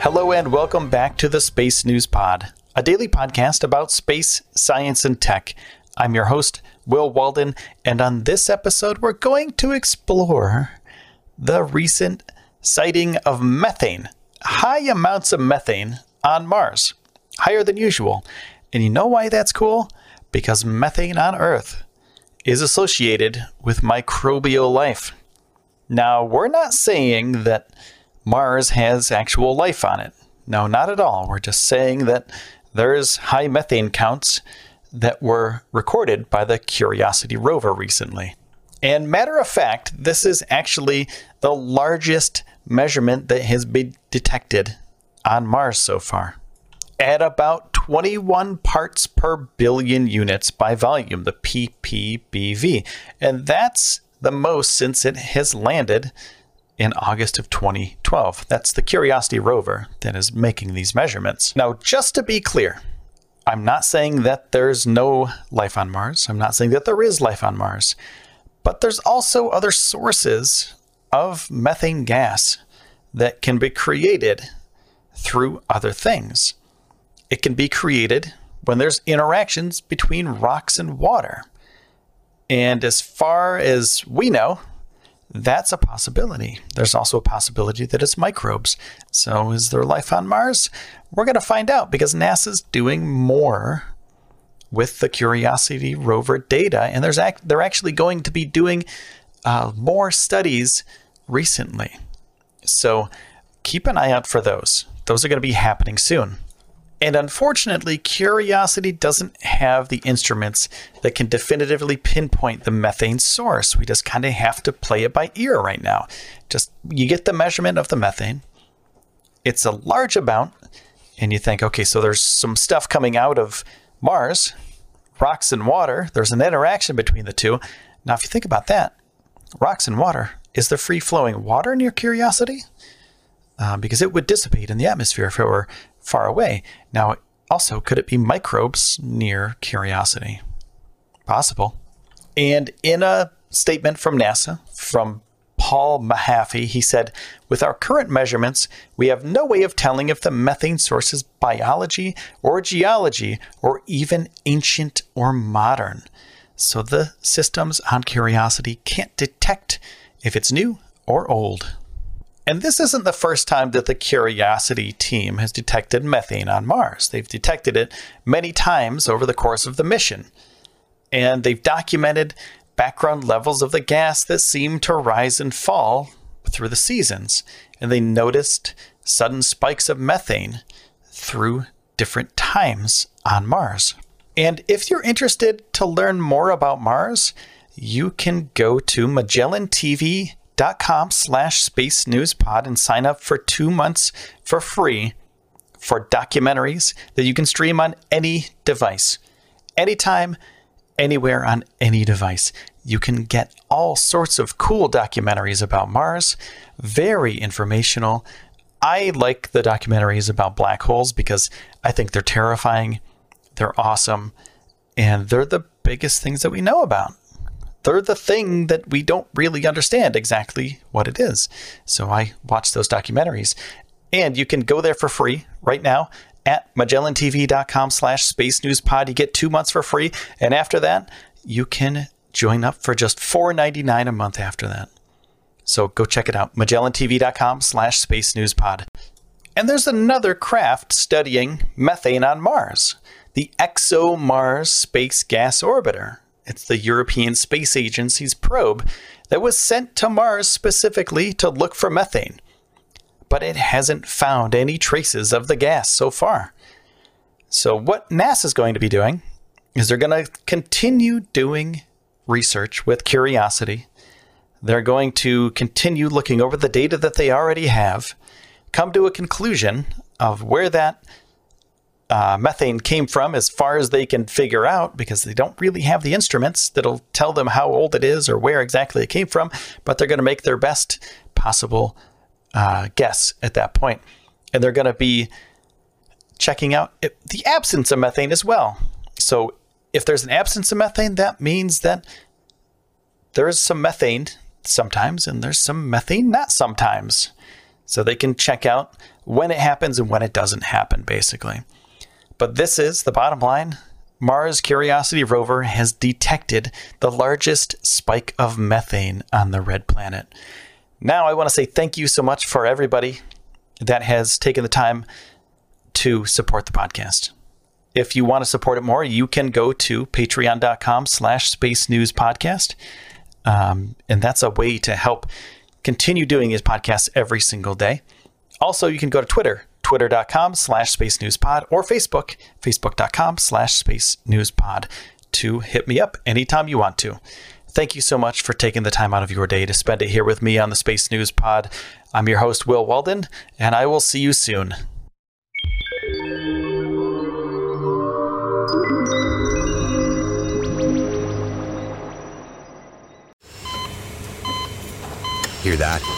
Hello and welcome back to the Space News Pod, a daily podcast about space, science, and tech. I'm your host, Will Walden, and on this episode, we're going to explore the recent sighting of methane, high amounts of methane on Mars, higher than usual. And you know why that's cool? Because methane on Earth is associated with microbial life. Now, we're not saying that Mars has actual life on it. No, not at all. We're just saying that there's high methane counts that were recorded by the Curiosity rover recently. And matter of fact, this is actually the largest measurement that has been detected on Mars so far. At about 21 parts per billion units by volume, the ppbv. And that's the most since it has landed in August of 2012. That's the Curiosity rover that is making these measurements. Now, just to be clear, I'm not saying that there's no life on Mars. I'm not saying that there is life on Mars. But there's also other sources of methane gas that can be created through other things. It can be created when there's interactions between rocks and water. And as far as we know, that's a possibility. There's also a possibility that it's microbes. So, is there life on Mars? We're going to find out because NASA's doing more with the Curiosity rover data, and there's they're actually going to be doing uh, more studies recently. So, keep an eye out for those. Those are going to be happening soon. And unfortunately, Curiosity doesn't have the instruments that can definitively pinpoint the methane source. We just kind of have to play it by ear right now. Just you get the measurement of the methane. It's a large amount, and you think, okay, so there's some stuff coming out of Mars, rocks and water. There's an interaction between the two. Now, if you think about that, rocks and water, is there free flowing water near Curiosity? Uh, because it would dissipate in the atmosphere if it were far away. Now, also, could it be microbes near Curiosity? Possible. And in a statement from NASA, from Paul Mahaffy, he said, With our current measurements, we have no way of telling if the methane source is biology or geology or even ancient or modern. So the systems on Curiosity can't detect if it's new or old. And this isn't the first time that the Curiosity team has detected methane on Mars. They've detected it many times over the course of the mission. And they've documented background levels of the gas that seem to rise and fall through the seasons. And they noticed sudden spikes of methane through different times on Mars. And if you're interested to learn more about Mars, you can go to Magellan TV com slash space news pod and sign up for two months for free for documentaries that you can stream on any device, anytime, anywhere on any device. You can get all sorts of cool documentaries about Mars, very informational. I like the documentaries about black holes because I think they're terrifying, they're awesome, and they're the biggest things that we know about they're the thing that we don't really understand exactly what it is. So I watch those documentaries. And you can go there for free right now at magellantv.com slash space news pod. You get two months for free. And after that, you can join up for just $4.99 a month after that. So go check it out. magellantv.com slash space news pod. And there's another craft studying methane on Mars, the ExoMars Trace Gas Orbiter. It's the European Space Agency's probe that was sent to Mars specifically to look for methane. But it hasn't found any traces of the gas so far. So, what NASA's going to be doing is they're going to continue doing research with Curiosity. They're going to continue looking over the data that they already have, come to a conclusion of where that uh, methane came from as far as they can figure out because they don't really have the instruments that'll tell them how old it is or where exactly it came from, but they're going to make their best possible uh, guess at that point. And they're going to be checking out the absence of methane as well. So if there's an absence of methane, that means that there is some methane sometimes and there's some methane not sometimes. So they can check out when it happens and when it doesn't happen, basically. But this is the bottom line. Mars Curiosity rover has detected the largest spike of methane on the red planet. Now, I want to say thank you so much for everybody that has taken the time to support the podcast. If you want to support it more, you can go to patreon.com slash space news podcast. Um, and that's a way to help continue doing these podcasts every single day. Also, you can go to Twitter twitter.com slash space news pod or Facebook, facebook.com slash space news pod to hit me up anytime you want to. Thank you so much for taking the time out of your day to spend it here with me on the Space News Pod. I'm your host, Will Walden, and I will see you soon. Hear that?